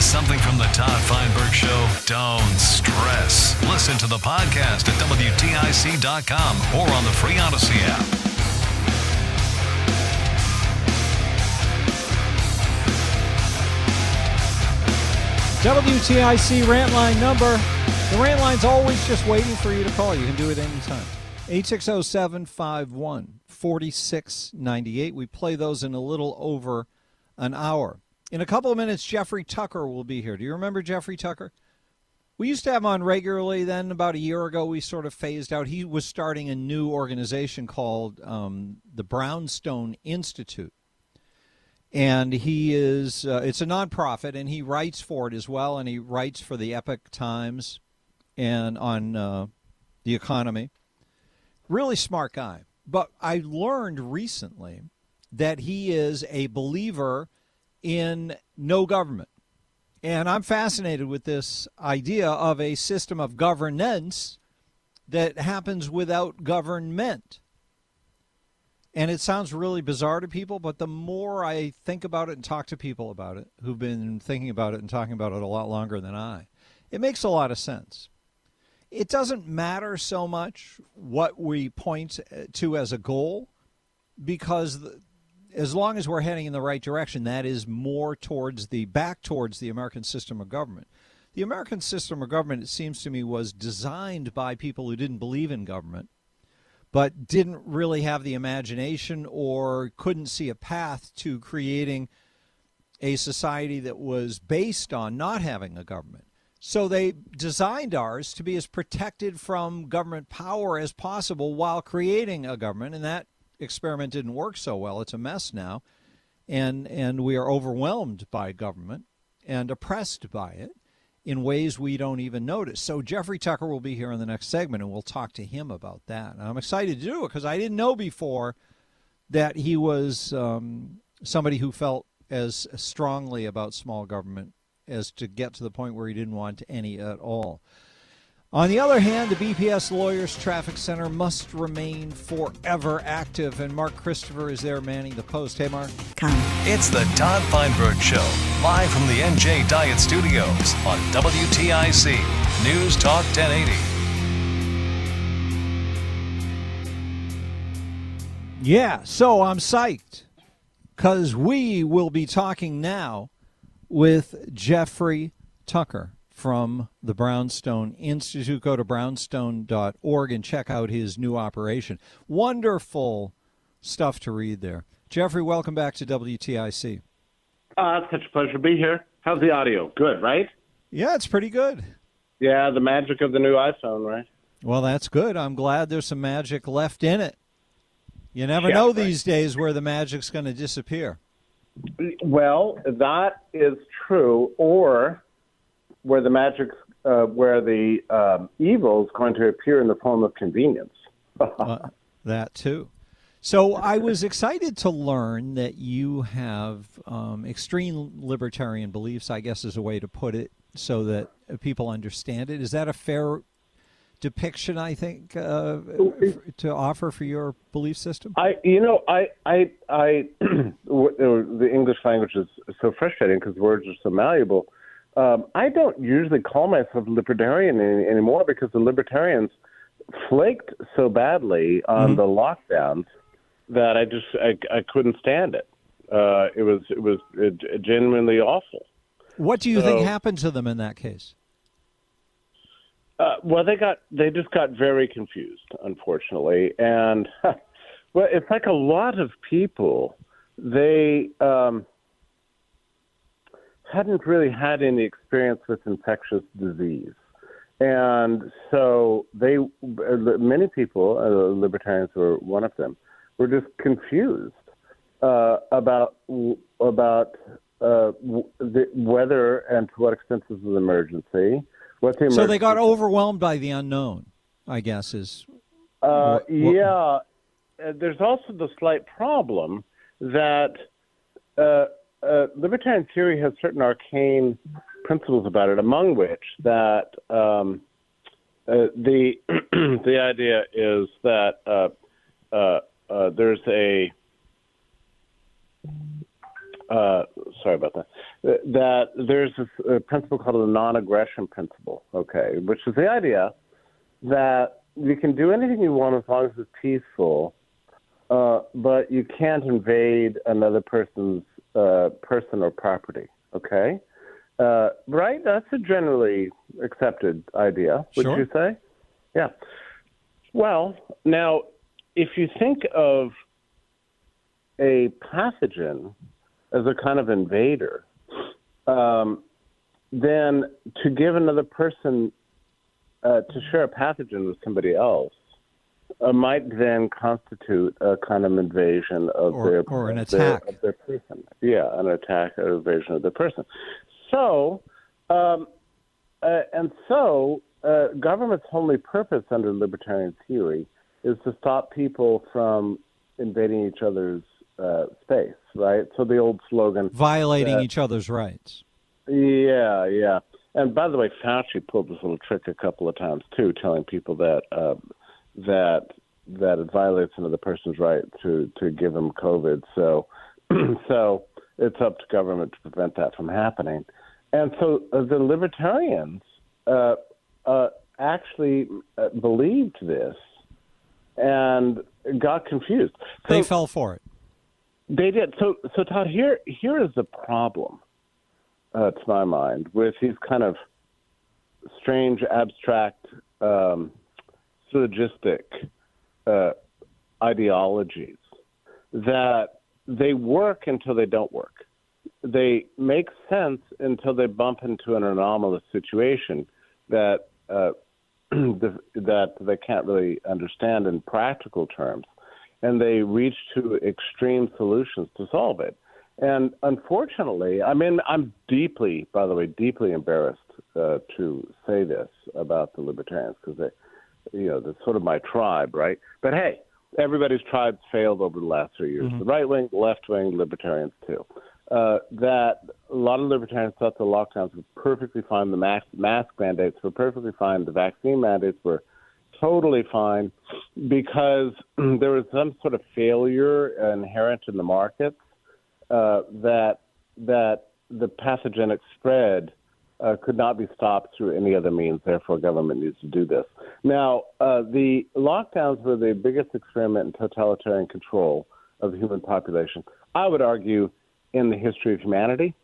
Miss something from the Todd Feinberg Show? Don't stress. Listen to the podcast at WTIC.com or on the free Odyssey app. WTIC rant line number. The rant line's always just waiting for you to call. You can do it anytime. 860 751 4698. We play those in a little over an hour. In a couple of minutes, Jeffrey Tucker will be here. Do you remember Jeffrey Tucker? We used to have him on regularly. Then, about a year ago, we sort of phased out. He was starting a new organization called um, the Brownstone Institute and he is uh, it's a nonprofit and he writes for it as well and he writes for the Epoch Times and on uh, the economy really smart guy but i learned recently that he is a believer in no government and i'm fascinated with this idea of a system of governance that happens without government and it sounds really bizarre to people, but the more I think about it and talk to people about it who've been thinking about it and talking about it a lot longer than I, it makes a lot of sense. It doesn't matter so much what we point to as a goal because as long as we're heading in the right direction, that is more towards the back towards the American system of government. The American system of government, it seems to me, was designed by people who didn't believe in government but didn't really have the imagination or couldn't see a path to creating a society that was based on not having a government. So they designed ours to be as protected from government power as possible while creating a government, and that experiment didn't work so well. It's a mess now, and and we are overwhelmed by government and oppressed by it in ways we don't even notice. So Jeffrey Tucker will be here in the next segment, and we'll talk to him about that. And I'm excited to do it because I didn't know before that he was um, somebody who felt as strongly about small government as to get to the point where he didn't want any at all. On the other hand, the BPS Lawyers Traffic Center must remain forever active, and Mark Christopher is there manning the post. Hey, Mark. Come. It's the Todd Feinberg Show, live from the NJ Diet Studios on WTIC News Talk 1080. Yeah, so I'm psyched because we will be talking now with Jeffrey Tucker from the Brownstone Institute. Go to brownstone.org and check out his new operation. Wonderful stuff to read there. Jeffrey, welcome back to WTIC. Uh, it's such a pleasure to be here. How's the audio? Good, right? Yeah, it's pretty good. Yeah, the magic of the new iPhone, right? Well, that's good. I'm glad there's some magic left in it. You never Yeah, know right. these days where the magic's going to disappear. Well, that is true. Or where the magic, uh, where the um, evil is going to appear in the form of convenience. Uh, that too. So I was excited to learn that you have um, extreme libertarian beliefs. I guess is a way to put it, so that people understand it. Is that a fair depiction? I think uh, f- to offer for your belief system. I, you know, I, I, I, the English language is so frustrating because words are so malleable. Um, I don't usually call myself libertarian any, anymore because the libertarians flaked so badly on the lockdowns that I just I, I couldn't stand it. Uh, it was it was uh, genuinely awful. What do you So- think happened to them in that case? Uh, well, they got they just got very confused, unfortunately, and well, it's like a lot of people they um, hadn't really had any experience with infectious disease, and so they uh, many people, uh, libertarians were one of them, were just confused uh, about about uh, the, whether and to what extent this is an emergency. What the So they got emergency- overwhelmed by the unknown. I guess is uh, What- what- yeah, uh, there's also the slight problem that uh, libertarian theory has certain arcane principles about it, among which that um, uh, the the idea is that uh, uh, uh, there's a uh, sorry about that. That there's this principle called the non-aggression principle. Okay, which is the idea that you can do anything you want as long as it's peaceful, uh, but you can't invade another person's uh, person or property. Okay, uh, right? That's a generally accepted idea. Would Sure. you say? Yeah. Well, now, if you think of a pathogen as a kind of invader, um, then to give another person uh, to share a pathogen with somebody else uh, might then constitute a kind of invasion of Or- their or an of their- attack. of their person. Yeah, an attack or invasion of the person. So, um, uh, and so, uh, government's only purpose under libertarian theory is to stop people from invading each other's uh, space, right? So the old slogan, violating each other's rights. yeah, yeah. And by the way, Fauci pulled this little trick a couple of times too, telling people that uh, that that it violates another person's right to to give them COVID. So so it's up to government to prevent that from happening. And so uh, the libertarians uh, uh, actually uh, believed this and got confused. So, They fell for it. they did. So, so Todd, here here is the problem, uh, to my mind, with these kind of strange, abstract, um, syllogistic uh, ideologies that they work until they don't work. They make sense until they bump into an anomalous situation that uh, that they can't really understand in practical terms and they reach to extreme solutions to solve it. And unfortunately, I mean, I'm deeply, by the way, deeply embarrassed uh, to say this about the libertarians because they, you know, that's sort of my tribe, right? But hey, everybody's tribe's failed over the last three years. The right wing, the left wing, libertarians too. Uh, that a lot of libertarians thought the lockdowns were perfectly fine, the mask, mask mandates were perfectly fine, the vaccine mandates were totally fine because there was some sort of failure inherent in the markets uh, that that the pathogenic spread uh, could not be stopped through any other means. Therefore, government needs to do this. Now, uh, the lockdowns were the biggest experiment in totalitarian control of the human population. I would argue in the history of humanity.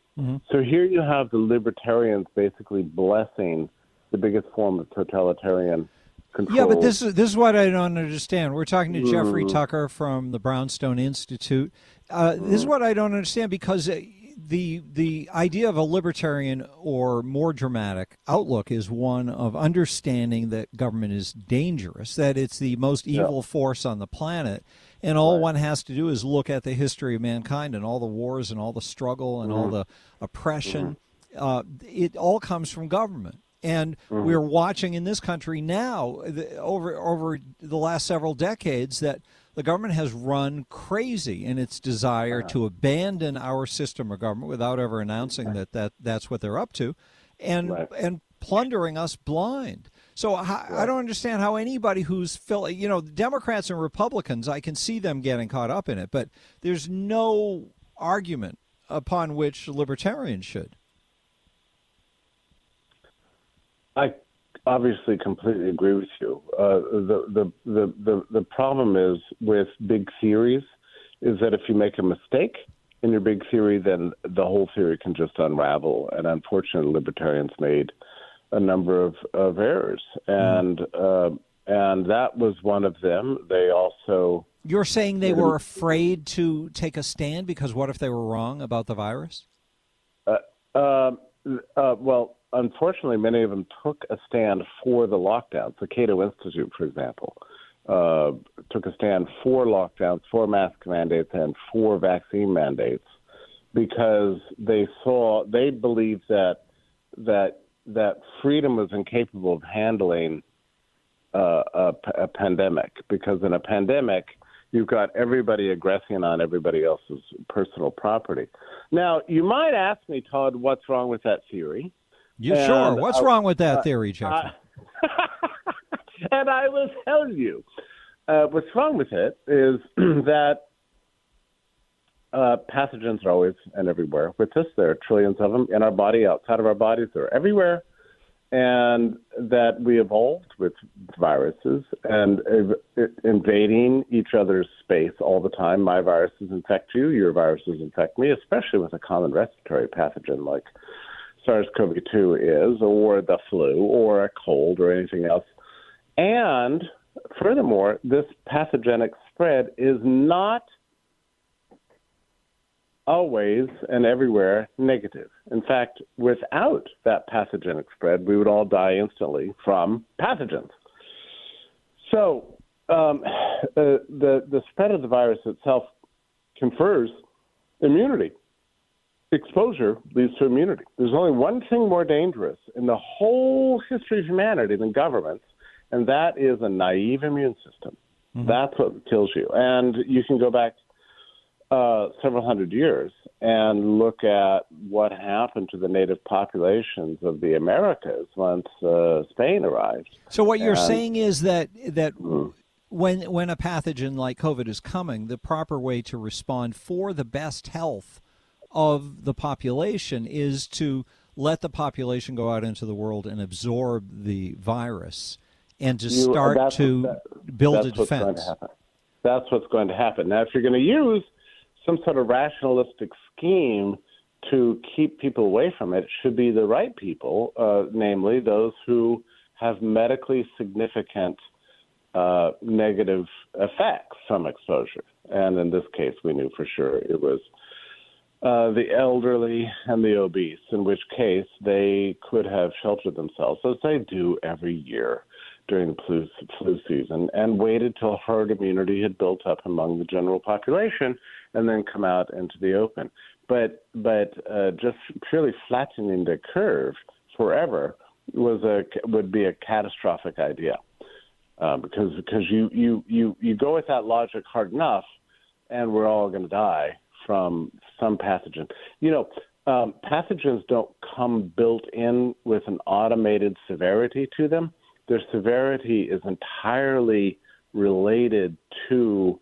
So here you have the libertarians basically blessing the biggest form of totalitarian control. Yeah, but this is this is what I don't understand. We're talking to Jeffrey Mm. Tucker from the Brownstone Institute. Uh, This is what I don't understand because uh, the the idea of a libertarian or more dramatic outlook is one of understanding that government is dangerous, that it's the most evil force on the planet, and all one has to do is look at the history of mankind and all the wars and all the struggle and all mm-hmm. the oppression. Mm-hmm. Uh, it all comes from government. And mm-hmm. we're watching in this country now, the, over over the last several decades, that the government has run crazy in its desire uh-huh. to abandon our system of government without ever announcing that, that that's what they're up to, and Right. and plundering us blind. So I, I don't understand how anybody who's fill, you know, Democrats and Republicans, I can see them getting caught up in it, but there's no argument upon which libertarians should. I obviously completely agree with you. Uh, the, the the the the problem is with big theories is that if you make a mistake in your big theory, then the whole theory can just unravel. And unfortunately, libertarians made a number of, of errors, and uh, and that was one of them. They also. You're saying they were afraid to take a stand because what if they were wrong about the virus? Uh, uh, uh, well, unfortunately, many of them took a stand for the lockdowns. The Cato Institute, for example, uh, took a stand for lockdowns, for mask mandates, and for vaccine mandates because they saw they believed that that that freedom was incapable of handling uh, a, a pandemic because in a pandemic you've got everybody aggressing on everybody else's personal property. Now you might ask me, Todd, what's wrong with that theory? You and, sure? What's uh, wrong with that theory, Jeffrey? and I will tell you, uh, what's wrong with it is that uh, pathogens are always and everywhere with us. There are trillions of them in our body, outside of our bodies. They're everywhere. And that we evolved with viruses and invading each other's space all the time. My viruses infect you, your viruses infect me, especially with a common respiratory pathogen like SARS CoV 2 is, or the flu, or a cold, or anything else. And furthermore, this pathogenic spread is not always and everywhere negative. In fact, without that pathogenic spread, we would all die instantly from pathogens. So, um, the, the, the spread of the virus itself confers immunity. Exposure leads to immunity. There's only one thing more dangerous in the whole history of humanity than governments, and that is a naive immune system. Mm-hmm. That's what kills you. And you can go back uh, several hundred years and look at what happened to the native populations of the Americas once uh, Spain arrived. So what you're and, saying is that that mm. when when a pathogen like COVID is coming, the proper way to respond for the best health of the population is to let the population go out into the world and absorb the virus and to you, start to that, build a defense. That's what's going to happen. Now, if you're going to use some sort of rationalistic scheme to keep people away from it, it should be the right people, uh, namely those who have medically significant uh, negative effects from exposure. And in this case, we knew for sure it was uh, the elderly and the obese, in which case they could have sheltered themselves, as they do every year during the flu, flu season, and waited till herd immunity had built up among the general population and then come out into the open. But but uh, just purely flattening the curve forever was a would be a catastrophic idea uh, because because you you you you go with that logic hard enough, and we're all going to die from some pathogen. You know, um, pathogens don't come built in with an automated severity to them. Their severity is entirely related to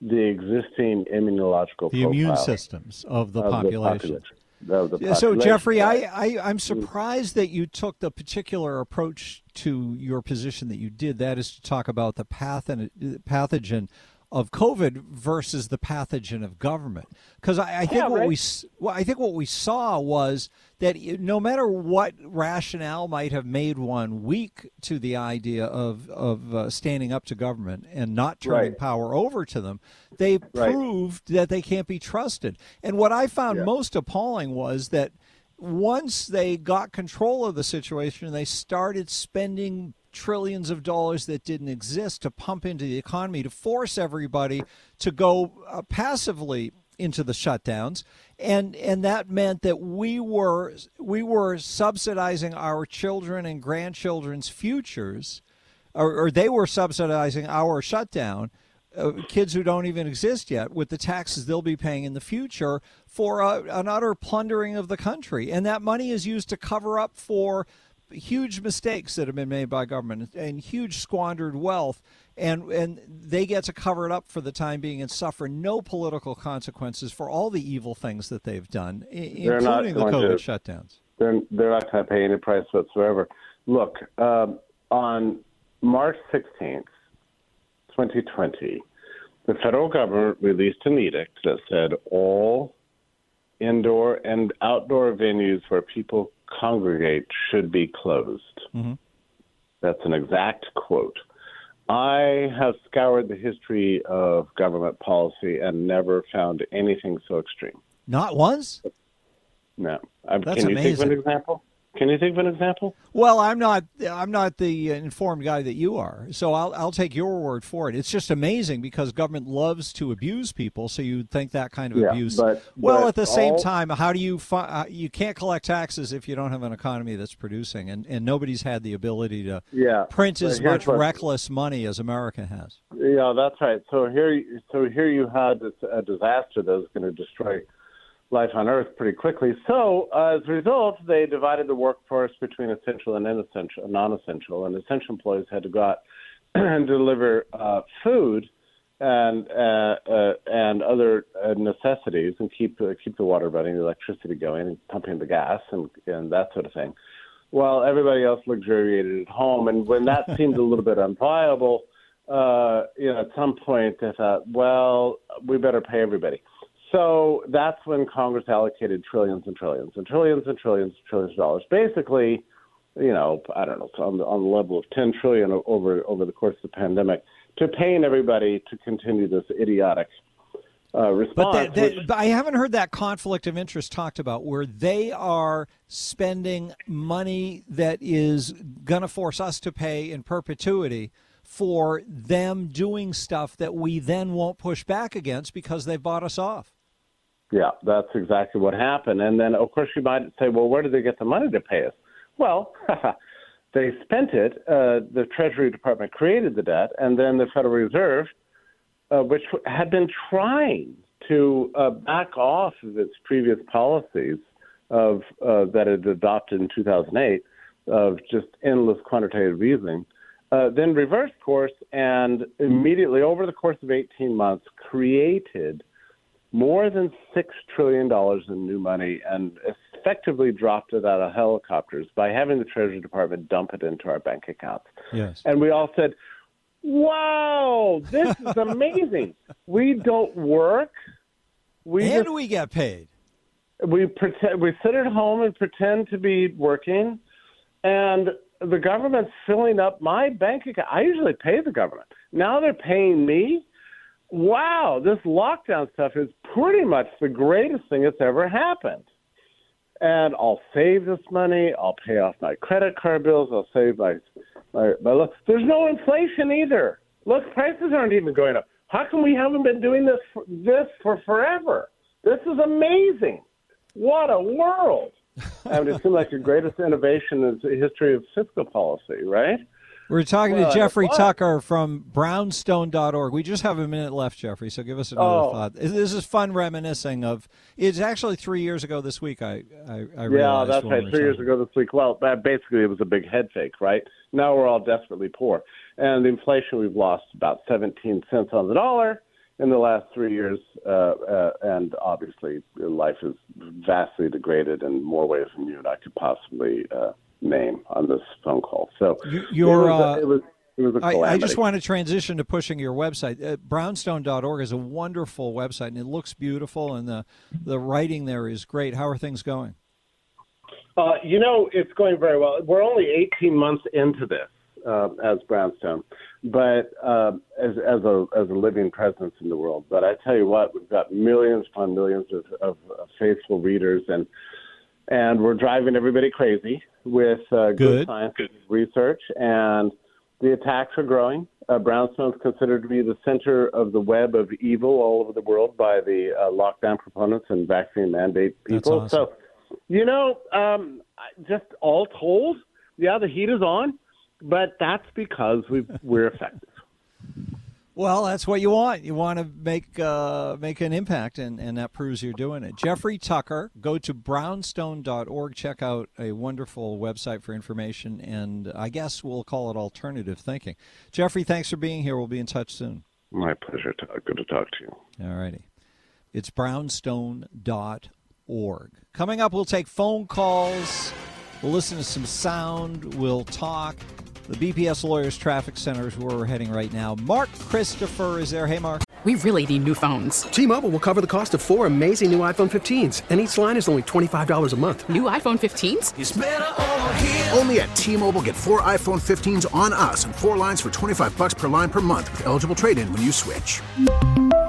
the existing immunological the immune systems of the of population. The population. so Jeffrey, I, I I'm surprised that you took the particular approach to your position that you did. That is to talk about the pathogen pathogen of COVID versus the pathogen of government. Because I, I, think yeah, what right. we well, I think what we saw was that no matter what rationale might have made one weak to the idea of of uh, standing up to government and not turning right. power over to them, they right. proved that they can't be trusted. And what I found yeah. most appalling was that once they got control of the situation, they started spending trillions of dollars that didn't exist to pump into the economy to force everybody to go uh, passively into the shutdowns. And and that meant that we were we were subsidizing our children and grandchildren's futures or, or they were subsidizing our shutdown uh, kids who don't even exist yet with the taxes they'll be paying in the future for a, an utter plundering of the country. And that money is used to cover up for huge mistakes that have been made by government and huge squandered wealth and and they get to cover it up for the time being and suffer no political consequences for all the evil things that they've done they're including the covid to, shutdowns. They're, they're not going to pay any price whatsoever. Look um, on march 16th 2020 the federal government released an edict that said all indoor and outdoor venues where people congregate should be closed. Mm-hmm. That's an exact quote. I have scoured the history of government policy and never found anything so extreme. Not once? No. Um, That's can you think of an example? Can you think of an example? Well, I'm not. I'm not the informed guy that you are, so I'll I'll take your word for it. It's just amazing because government loves to abuse people, so you'd think that kind of Yeah, abuse. but- well, but at the same time, how do you fi- uh, you can't collect taxes if you don't have an economy that's producing, and and nobody's had the ability to Yeah. print as much what- reckless money as America has. Yeah, that's right. So here, so here you had this, a disaster that was going to destroy life on Earth pretty quickly. So uh, as a result, they divided the workforce between essential and inessential, non-essential, and essential employees had to go out and deliver uh, food and uh, uh, and other uh, necessities and keep uh, keep the water running, the electricity going, and pumping the gas and and that sort of thing. While everybody else luxuriated at home, and when that seemed a little bit unviable, uh, you know, at some point they thought, well, we better pay everybody. So that's when Congress allocated trillions and trillions and trillions and trillions and trillions of dollars. Basically, you know, I don't know, on the, on the level of 10 trillion over over the course of the pandemic to paying everybody to continue this idiotic uh, response. But, that, that, which- but I haven't heard that conflict of interest talked about where they are spending money that is going to force us to pay in perpetuity for them doing stuff that we then won't push back against because they've bought us off. Yeah, that's exactly what happened. And then, of course, you might say, well, where did they get the money to pay us? Well, they spent it. Uh, the Treasury Department created the debt, and then the Federal Reserve, uh, which had been trying to uh, back off of its previous policies of uh, that it adopted in 2008 of just endless quantitative easing, uh, then reversed course and immediately over the course of 18 months created more than six trillion dollars in new money and effectively dropped it out of helicopters by having the Treasury Department dump it into our bank accounts. Yes. And we all said, "Wow, this is amazing! we don't work. We and just, we get paid. we pretend we sit at home and pretend to be working, and the government's filling up my bank account. I usually pay the government. Now they're paying me." Wow, this lockdown stuff is pretty much the greatest thing that's ever happened. And I'll save this money. I'll pay off my credit card bills. I'll save my my, my look. There's no inflation either. Look, prices aren't even going up. How come we haven't been doing this for, this for forever? This is amazing. What a world! I mean, it seems like the greatest innovation in the history of fiscal policy, right? We're talking Well, to Jeffrey? Tucker from brownstone.org. We just have a minute left, Jeffrey, so give us another Oh. thought. This is fun reminiscing of. It's actually three years ago this week. I I, I Yeah, that's right. Three years ago this week. Well, that basically it was a big head fake, right? Now we're all desperately poor, and the inflation we've lost about 17 cents on the dollar in the last three years, uh, uh, and obviously life is vastly degraded in more ways than you and I could possibly uh, name on this phone call. So You- you're, it was, uh, it was it was. I just want to transition to pushing your website. Uh, brownstone.org is a wonderful website, and it looks beautiful, and the the writing there is great. How are things going? Uh, you know, it's going very well. We're only 18 months into this uh, as Brownstone, but uh, as, as a as a living presence in the world. But I tell you what, we've got millions upon millions of, of, of faithful readers, and and we're driving everybody crazy with uh, good. Good. scientific research, and the attacks are growing. Uh, Brownstone is considered to be the center of the web of evil all over the world by the uh, lockdown proponents and vaccine mandate people. awesome. So, you know, um, just all told, yeah, the heat is on, but that's because we've, we're effective. Well, that's what you want. You want to make uh, make an impact, and, and that proves you're doing it. Jeffrey Tucker, go to brownstone.org. Check out a wonderful website for information, and I guess we'll call it alternative thinking. Jeffrey, thanks for being here. We'll be in touch soon. My pleasure. To, good to talk to you. All righty. It's brownstone.org. Coming up, we'll take phone calls. We'll listen to some sound. We'll talk. The BPS Lawyers Traffic Center is where we're heading right now. Mark Christopher is there. Hey, Mark. we really need new phones. T-Mobile will cover the cost of four amazing new iPhone 15s, and each line is only $25 a month. New iPhone 15s? Only at T-Mobile get four iPhone 15s on us and four lines for 25 bucks per line per month with eligible trade-in when you switch.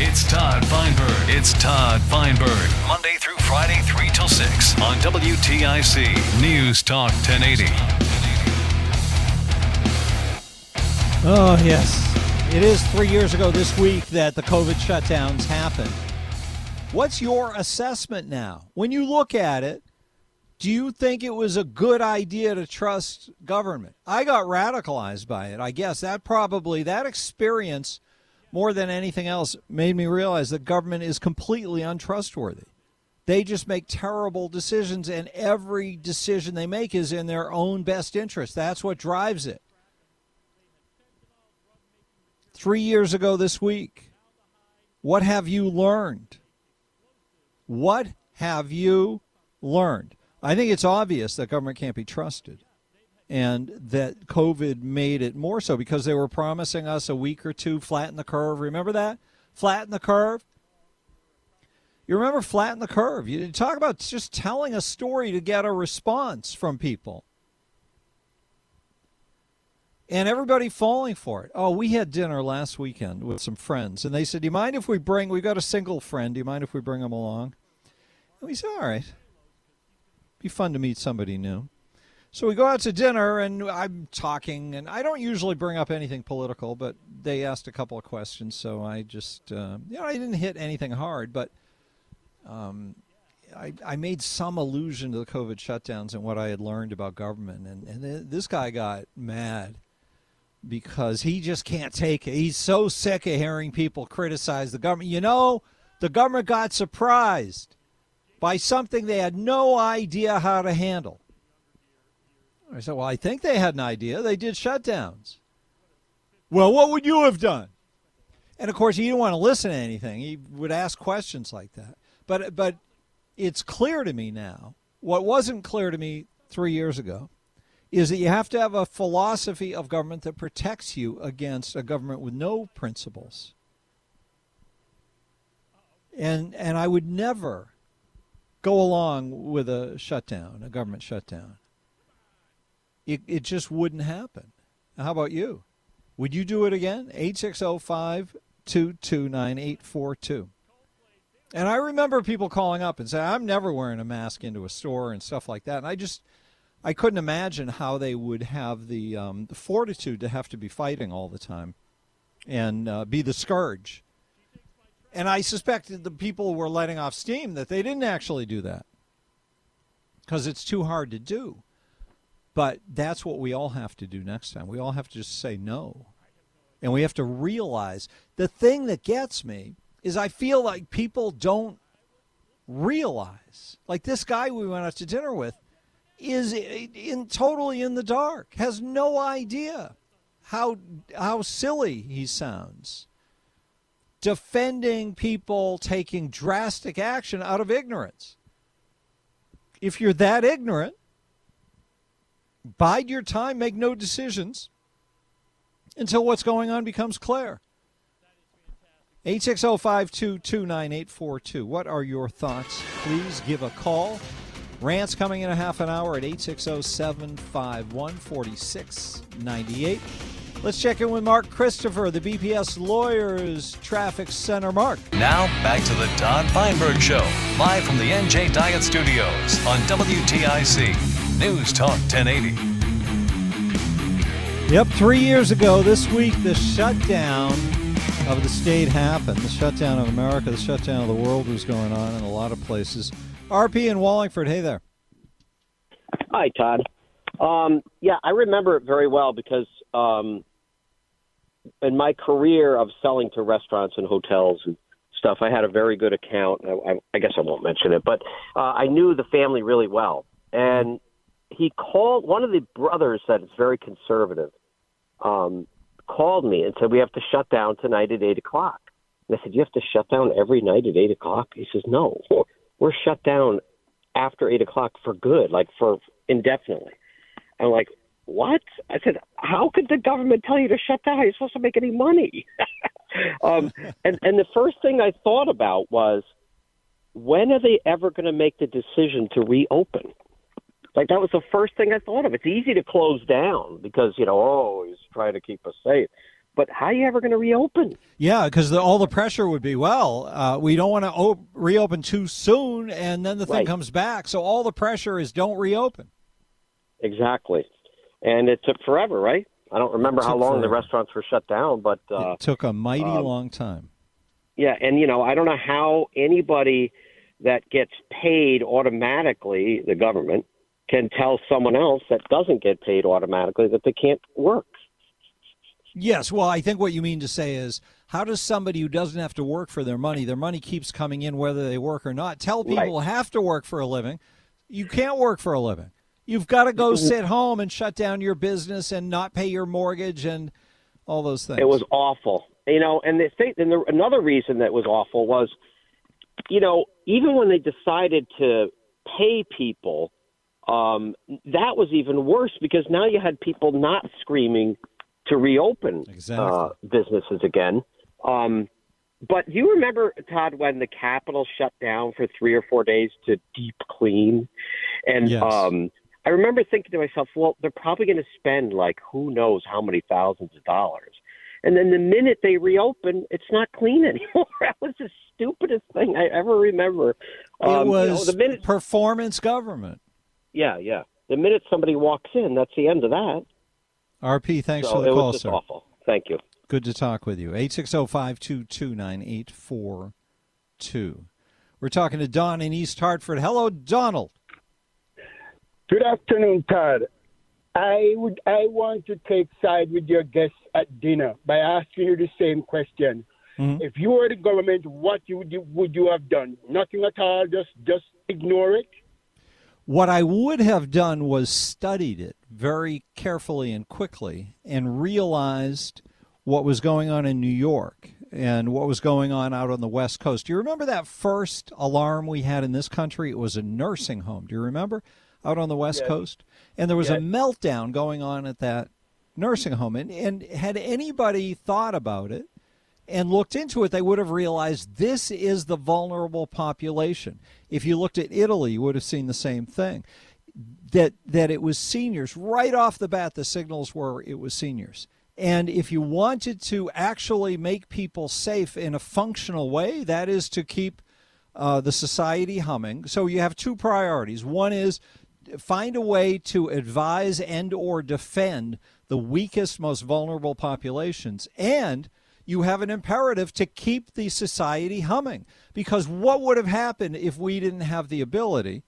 It's Todd Feinberg. It's Todd Feinberg. Monday through Friday, 3 till 6 on WTIC News Talk 1080. Oh, yes. It is three years ago this week that the COVID shutdowns happened. What's your assessment now? When you look at it, do you think it was a good idea to trust government? I got radicalized by it. I guess that probably, that experience more than anything else made me realize that government is completely untrustworthy. They just make terrible decisions, and every decision they make is in their own best interest. That's what drives it. Three years ago this week, what have you learned? What have you learned? I think it's obvious that government can't be trusted and that COVID made it more so because they were promising us a week or two flatten the curve. Remember that? Flatten the curve. You remember flatten the curve. You talk about just telling a story to get a response from people. And everybody falling for it. Oh, we had dinner last weekend with some friends, and they said, Do you mind if we bring, we've got a single friend, do you mind if we bring him along? And we said, All right. Be fun to meet somebody new. So we go out to dinner, and I'm talking, and I don't usually bring up anything political, but they asked a couple of questions, so I just, uh, you know, I didn't hit anything hard, but um, I, I made some allusion to the COVID shutdowns and what I had learned about government, and, and this guy got mad because he just can't take it. He's so sick of hearing people criticize the government. You know, the government got surprised by something they had no idea how to handle. I said, Well, I think they had an idea. They did shutdowns. Well, what would you have done? And of course, he didn't want to listen to anything. He would ask questions like that. But but it's clear to me now. What wasn't clear to me three years ago is that you have to have a philosophy of government that protects you against a government with no principles. And and I would never go along with a shutdown, a government shutdown. It it just wouldn't happen. How about you? Would you do it again? 860-522-9842. And I remember people calling up and saying, "I'm never wearing a mask into a store and stuff like that." And I just I couldn't imagine how they would have the, um, the fortitude to have to be fighting all the time and uh, be the scourge. And I suspected the people were letting off steam that they didn't actually do that because it's too hard to do. But that's what we all have to do next time. We all have to just say no. And we have to realize the thing that gets me is I feel like people don't realize. Like this guy we went out to dinner with is in totally in the dark, has no idea how how silly he sounds. Defending people taking drastic action out of ignorance. If you're that ignorant, bide your time, make no decisions until what's going on becomes clear. 860-522-9842. What are your thoughts? Please give a call. Rants coming in a half an hour at 860-751-4698. Let's check in with Mark Christopher, the BPS Lawyers Traffic Center. Mark. Now back to the Todd Feinberg Show, live from the NJ Diet Studios on WTIC News Talk 1080. Yep, three years ago this week, the shutdown of the state happened. The shutdown of America, the shutdown of the world was going on in a lot of places. RP in Wallingford, hey there. Hi, Todd. Um, yeah, I remember it very well because um, in my career of selling to restaurants and hotels and stuff, I had a very good account. I, I, I guess I won't mention it, but uh, I knew the family really well. And he called one of the brothers that is very conservative. Um, called me and said we have to shut down tonight at eight o'clock. And I said, you have to shut down every night at eight o'clock. He says, no, we're shut down after eight o'clock for good, like for indefinitely. I'm like, what? I said, how could the government tell you to shut down? You're supposed to make any money. um, and and the first thing I thought about was, when are they ever going to make the decision to reopen? Like that was the first thing I thought of. It's easy to close down because you know, oh, he's trying to keep us safe. But how are you ever going to reopen? Yeah, because all the pressure would be, well, uh, we don't want to op- reopen too soon, and then the thing Right. comes back. So all the pressure is don't reopen. Exactly. And it took forever, right? I don't remember how long the restaurants were shut down, but uh, it took a mighty um, long time. Yeah, and you know, I don't know how anybody that gets paid automatically, the government, can tell someone else that doesn't get paid automatically that they can't work. Yes, well, I think what you mean to say is how does somebody who doesn't have to work for their money, their money keeps coming in whether they work or not, tell people Right. have to work for a living, you can't work for a living. You've got to go mm-hmm. sit home and shut down your business and not pay your mortgage and all those things. It was awful, you know. And the thing, and the, another reason that was awful was, you know, even when they decided to pay people, um, that was even worse because now you had people not screaming to reopen Exactly. uh, businesses again. Um, but do you remember, Todd, when the Capitol shut down for three or four days to deep clean? And Yes. um, I remember thinking to myself, well, they're probably going to spend like who knows how many thousands of dollars. And then the minute they reopen, it's not clean anymore. that was the stupidest thing I ever remember. it Um, you know, was the minute, performance government. Yeah, yeah. The minute somebody walks in, that's the end of that. RP, thanks so for the it call, was just sir. awful. Thank you. Good to talk with you. 860-522-9842. We're talking to Don in East Hartford. Hello, Donald. Good afternoon, Todd. I would I want to take side with your guests at dinner by asking you the same question. Mm-hmm. If you were the government, what you would you, would you have done? Nothing at all. Just just ignore it. What I would have done was studied it very carefully and quickly and realized what was going on in New York and what was going on out on the West Coast. Do you remember that first alarm we had in this country? It was a nursing home. Do you remember? Out on the West Yes. Coast? And there was a meltdown going on at that nursing home. And, and had anybody thought about it, and looked into it, they would have realized this is the vulnerable population. If you looked at Italy, you would have seen the same thing. That that it was seniors right off the bat. The signals were it was seniors. And if you wanted to actually make people safe in a functional way, that is to keep uh, the society humming. So you have two priorities. One is find a way to advise and or defend the weakest, most vulnerable populations, and you have an imperative to keep the society humming. Because what would have happened if we didn't have the ability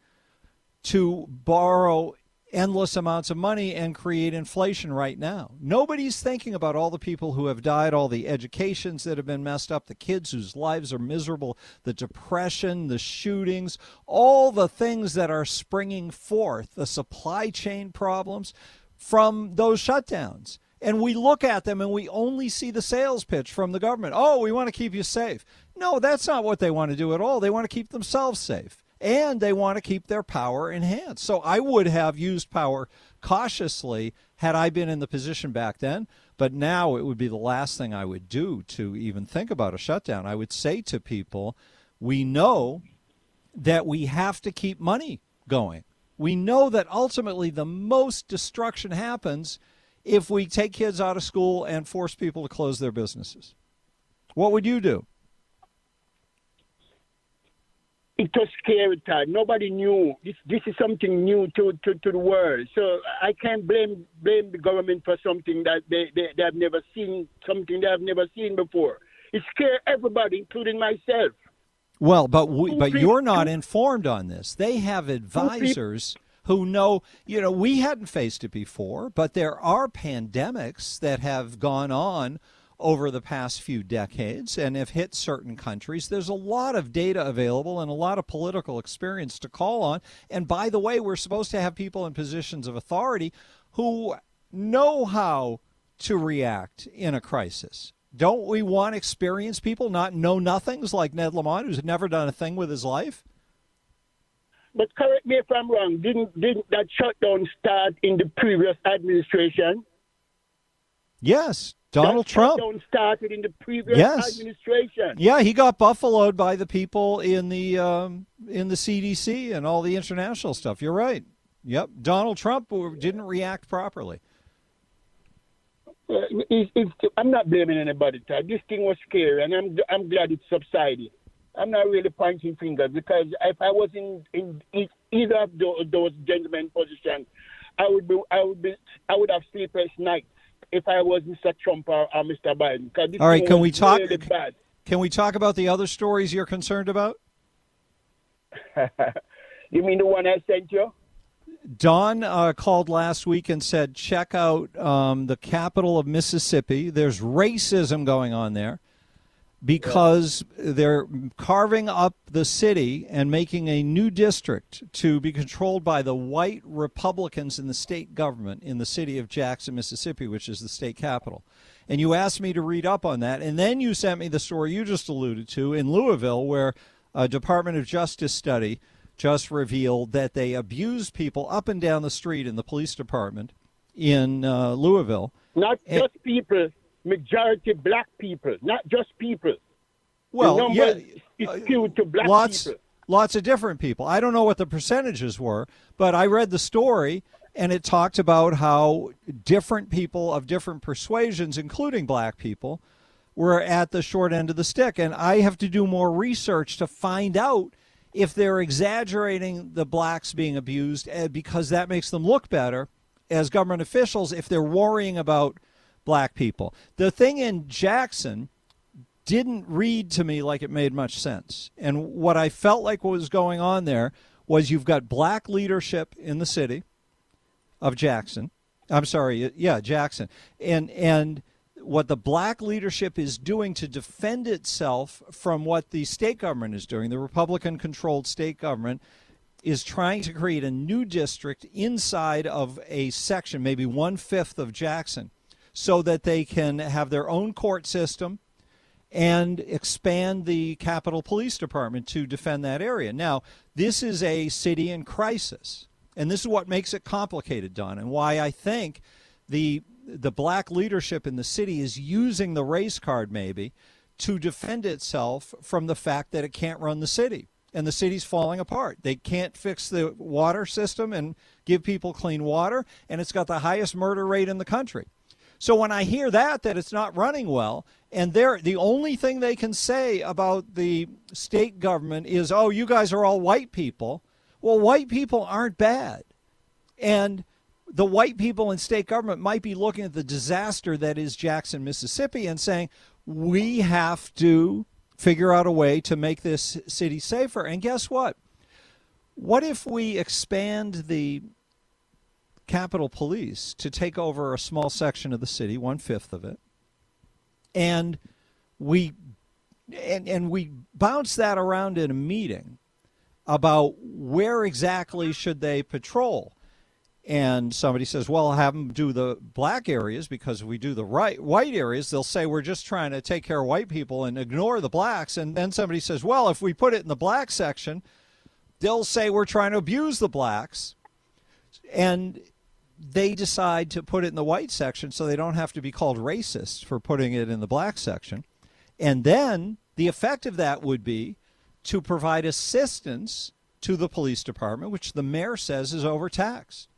to borrow endless amounts of money and create inflation right now? Nobody's thinking about all the people who have died, all the educations that have been messed up, the kids whose lives are miserable, the depression, the shootings, all the things that are springing forth, the supply chain problems from those shutdowns. And we look at them and we only see the sales pitch from the government. Oh, we want to keep you safe. No, that's not what they want to do at all. They want to keep themselves safe and they want to keep their power enhanced. So I would have used power cautiously had I been in the position back then. But now it would be the last thing I would do to even think about a shutdown. I would say to people, we know that we have to keep money going. We know that ultimately the most destruction happens if we take kids out of school and force people to close their businesses. What would you do? It was scary, Todd. Nobody knew this. This is something new to, to, to the world. So I can't blame blame the government for something that they, they, they have never seen, something they have never seen before. It scared everybody, including myself. Well, but we, but you're not informed on this. They have advisors who know, you know, we hadn't faced it before, but there are pandemics that have gone on over the past few decades and have hit certain countries. There's a lot of data available and a lot of political experience to call on. And by the way, we're supposed to have people in positions of authority who know how to react in a crisis. Don't we want experienced people, not know nothings like Ned Lamont, who's never done a thing with his life? But correct me if I'm wrong. Didn't didn't that shutdown start in the previous administration? Yes, Donald that Trump. Shutdown started in the previous Yes. administration. Yeah, he got buffaloed by the people in the um, in the CDC and all the international stuff. You're right. Yep, Donald Trump didn't react properly. Uh, it's, it's, I'm not blaming anybody. Todd. This thing was scary, and I'm I'm glad it subsided. I'm not really pointing fingers because if I was in in either of those, those gentlemen position, I would be I would be I would have sleepless nights if I was Mr. Trump or, or Mr. Biden. All right, can we talk? Really. Can we talk about the other stories you're concerned about? you mean the one I sent you? Don uh, called last week and said, check out um, the capital of Mississippi. There's racism going on there because they're carving up the city and making a new district to be controlled by the white Republicans in the state government in the city of Jackson, Mississippi, which is the state capital. And you asked me to read up on that. And then you sent me the story you just alluded to in Louisville, where a Department of Justice study just revealed that they abused people up and down the street in the police department in uh, Louisville. Not And- just people, majority black people, not just people. Well, yeah, is skewed to black lots people. lots of different people. I don't know what the percentages were, but I read the story and it talked about how different people of different persuasions, including black people, were at the short end of the stick. And I have to do more research to find out if they're exaggerating the blacks being abused eh, because that makes them look better as government officials if they're worrying about black people. The thing in Jackson didn't read to me like it made much sense. And what I felt like was going on there was you've got black leadership in the city of Jackson. I'm sorry, yeah, Jackson. And and what the black leadership is doing to defend itself from what the state government is doing, the Republican controlled state government is trying to create a new district inside of a section, maybe one fifth of Jackson, so that they can have their own court system and expand the Capitol Police Department to defend that area. Now, this is a city in crisis, and this is what makes it complicated, Don, and why I think the the black leadership in the city is using the race card maybe to defend itself from the fact that it can't run the city and the city's falling apart. They can't fix the water system and give people clean water, and it's got the highest murder rate in the country. So when I hear that that it's not running well, and they're the only thing they can say about the state government is, "Oh, you guys are all white people." Well, white people aren't bad, and the white people in state government might be looking at the disaster that is Jackson, Mississippi, and saying, "We have to figure out a way to make this city safer." And guess what? What if we expand the Capitol Police to take over a small section of the city, one fifth of it, and we and and we bounce that around in a meeting about where exactly should they patrol. And somebody says, "Well, I'll have them do the black areas because if we do the right white areas, they'll say we're just trying to take care of white people and ignore the blacks." And then somebody says, "Well, if we put it in the black section, they'll say we're trying to abuse the blacks." And they decide to put it in the white section so they don't have to be called racist for putting it in the black section. And then the effect of that would be to provide assistance to the police department, which the mayor says is overtaxed.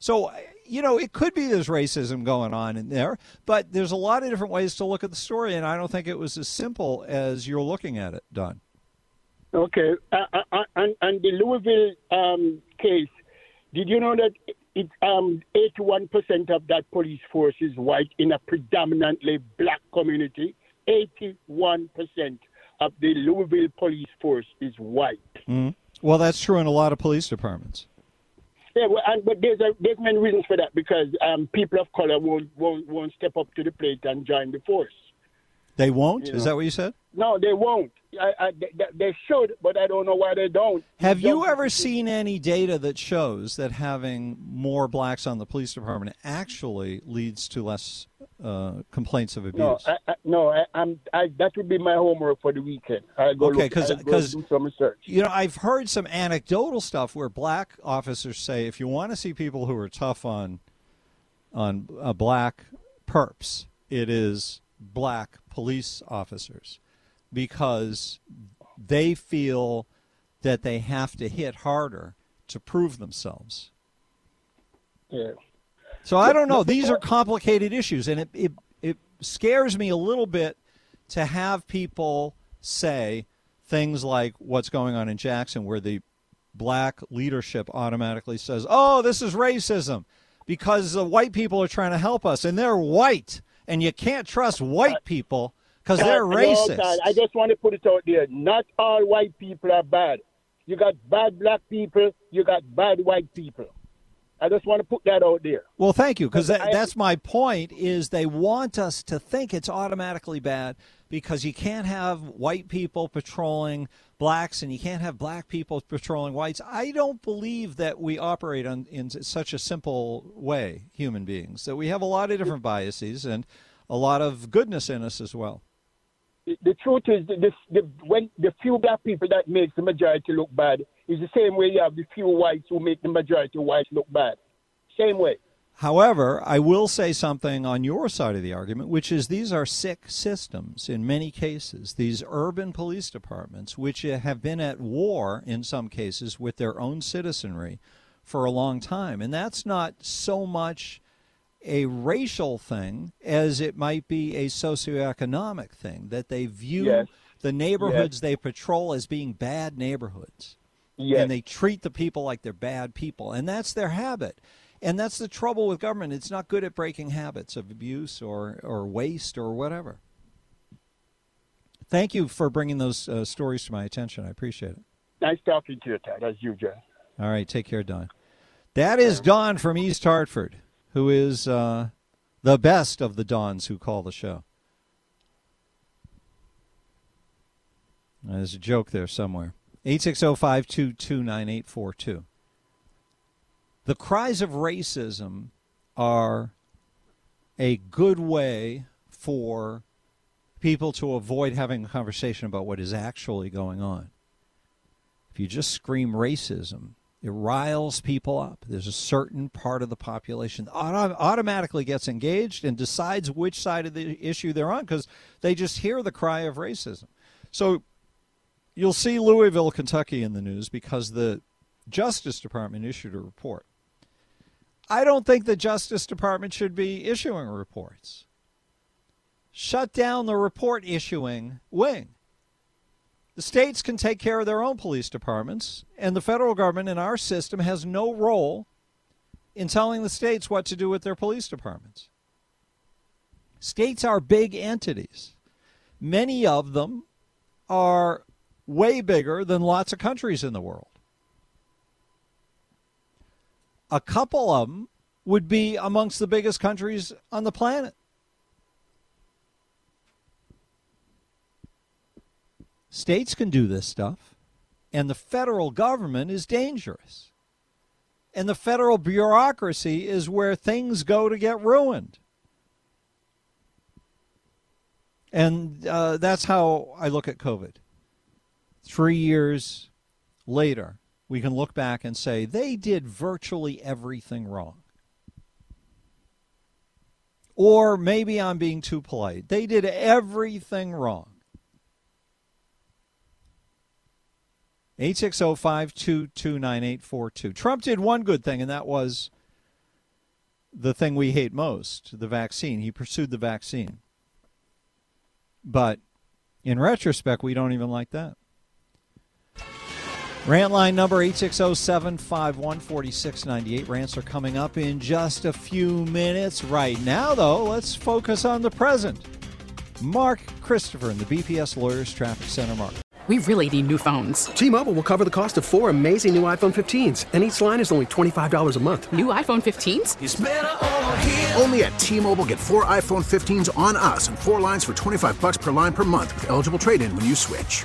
So, you know, it could be there's racism going on in there, but there's a lot of different ways to look at the story, and I don't think it was as simple as you're looking at it, Don. Okay, uh, uh, and, and the Louisville um, case, did you know that it, um, 81% of that police force is white in a predominantly black community? 81% of the Louisville police force is white. Mm. Well, that's true in a lot of police departments. Yeah, well, and, but there's a, there's many reasons for that because um, people of color won't, won't won't step up to the plate and join the force. They won't. You Is know. that what you said? No, they won't. I, I, they, they should, but I don't know why they don't. Have you Don't- ever seen any data that shows that having more blacks on the police department actually leads to less uh, complaints of abuse? No, I, I, no. I, that would be my homework for the weekend. I go Okay, look- 'cause- I'll go 'cause- do some research. You know, I've heard some anecdotal stuff where black officers say, if you want to see people who are tough on on uh, black perps, it is black police officers because they feel that they have to hit harder to prove themselves. Yeah. So I don't know. These are complicated issues, and it, it it scares me a little bit to have people say things like what's going on in Jackson, where the black leadership automatically says, "Oh, this is racism," because the white people are trying to help us, and they're white, and you can't trust white uh, people because they're Todd, no, racist. I just want to put it out there. Not all white people are bad. You got bad black people. You got bad white people. I just want to put that out there. Well, thank you, because that, that's my point. Is they want us to think it's automatically bad because you can't have white people patrolling blacks and you can't have black people patrolling whites. I don't believe that we operate on, in such a simple way, human beings. That we have a lot of different biases and a lot of goodness in us as well. The, the truth is, this, the, when the few black people that makes the majority look bad is the same way you have the few whites who make the majority whites look bad. Same way. However, I will say something on your side of the argument, which is these are sick systems in many cases. These urban police departments, which have been at war in some cases with their own citizenry for a long time. And that's not so much a racial thing as it might be a socioeconomic thing, that they view Yes. the neighborhoods they patrol as being bad neighborhoods Yes. and they treat the people like they're bad people and that's their habit and that's the trouble with government. It's not good at breaking habits of abuse or, or waste or whatever. Thank you for bringing those uh, stories to my attention. I appreciate it. Nice talking to you, Todd, as usual. all right. Take care don. That is don from east hartford who is uh, the best of the dons who call the show. There's a joke there somewhere. 860-522-9842 the cries of racism are a good way for people to avoid having a conversation about what is actually going on. If you just scream racism, it riles people up. There's a certain part of the population that automatically gets engaged and decides which side of the issue they're on because they just hear the cry of racism. So you'll see Louisville, Kentucky in the news because the Justice Department issued a report. I don't think the Justice Department should be issuing reports. Shut down the report issuing wing. The states can take care of their own police departments, and the federal government in our system has no role in telling the states what to do with their police departments. States are big entities. Many of them are way bigger than lots of countries in the world. A couple of them would be amongst the biggest countries on the planet. States can do this stuff, and the federal government is dangerous. And the federal bureaucracy is where things go to get ruined. And uh, that's how I look at COVID. Three years later, we can look back and say they did virtually everything wrong. Or maybe I'm being too polite. They did everything wrong. 860-522-9842. Trump did one good thing, and that was the thing we hate most, the vaccine. He pursued the vaccine. But in retrospect, we don't even like that. Rant line number 860-751-4698. Rants are coming up in just a few minutes. Right now, though, let's focus on the present. Mark Christopher in the BPS Lawyers Traffic Center. Mark. We really need new phones. T-Mobile will cover the cost of four amazing new iPhone 15s, and each line is only $25 a month. New iPhone 15s? Only at T-Mobile get four iPhone 15s on us and four lines for 25 bucks per line per month with eligible trade-in when you switch.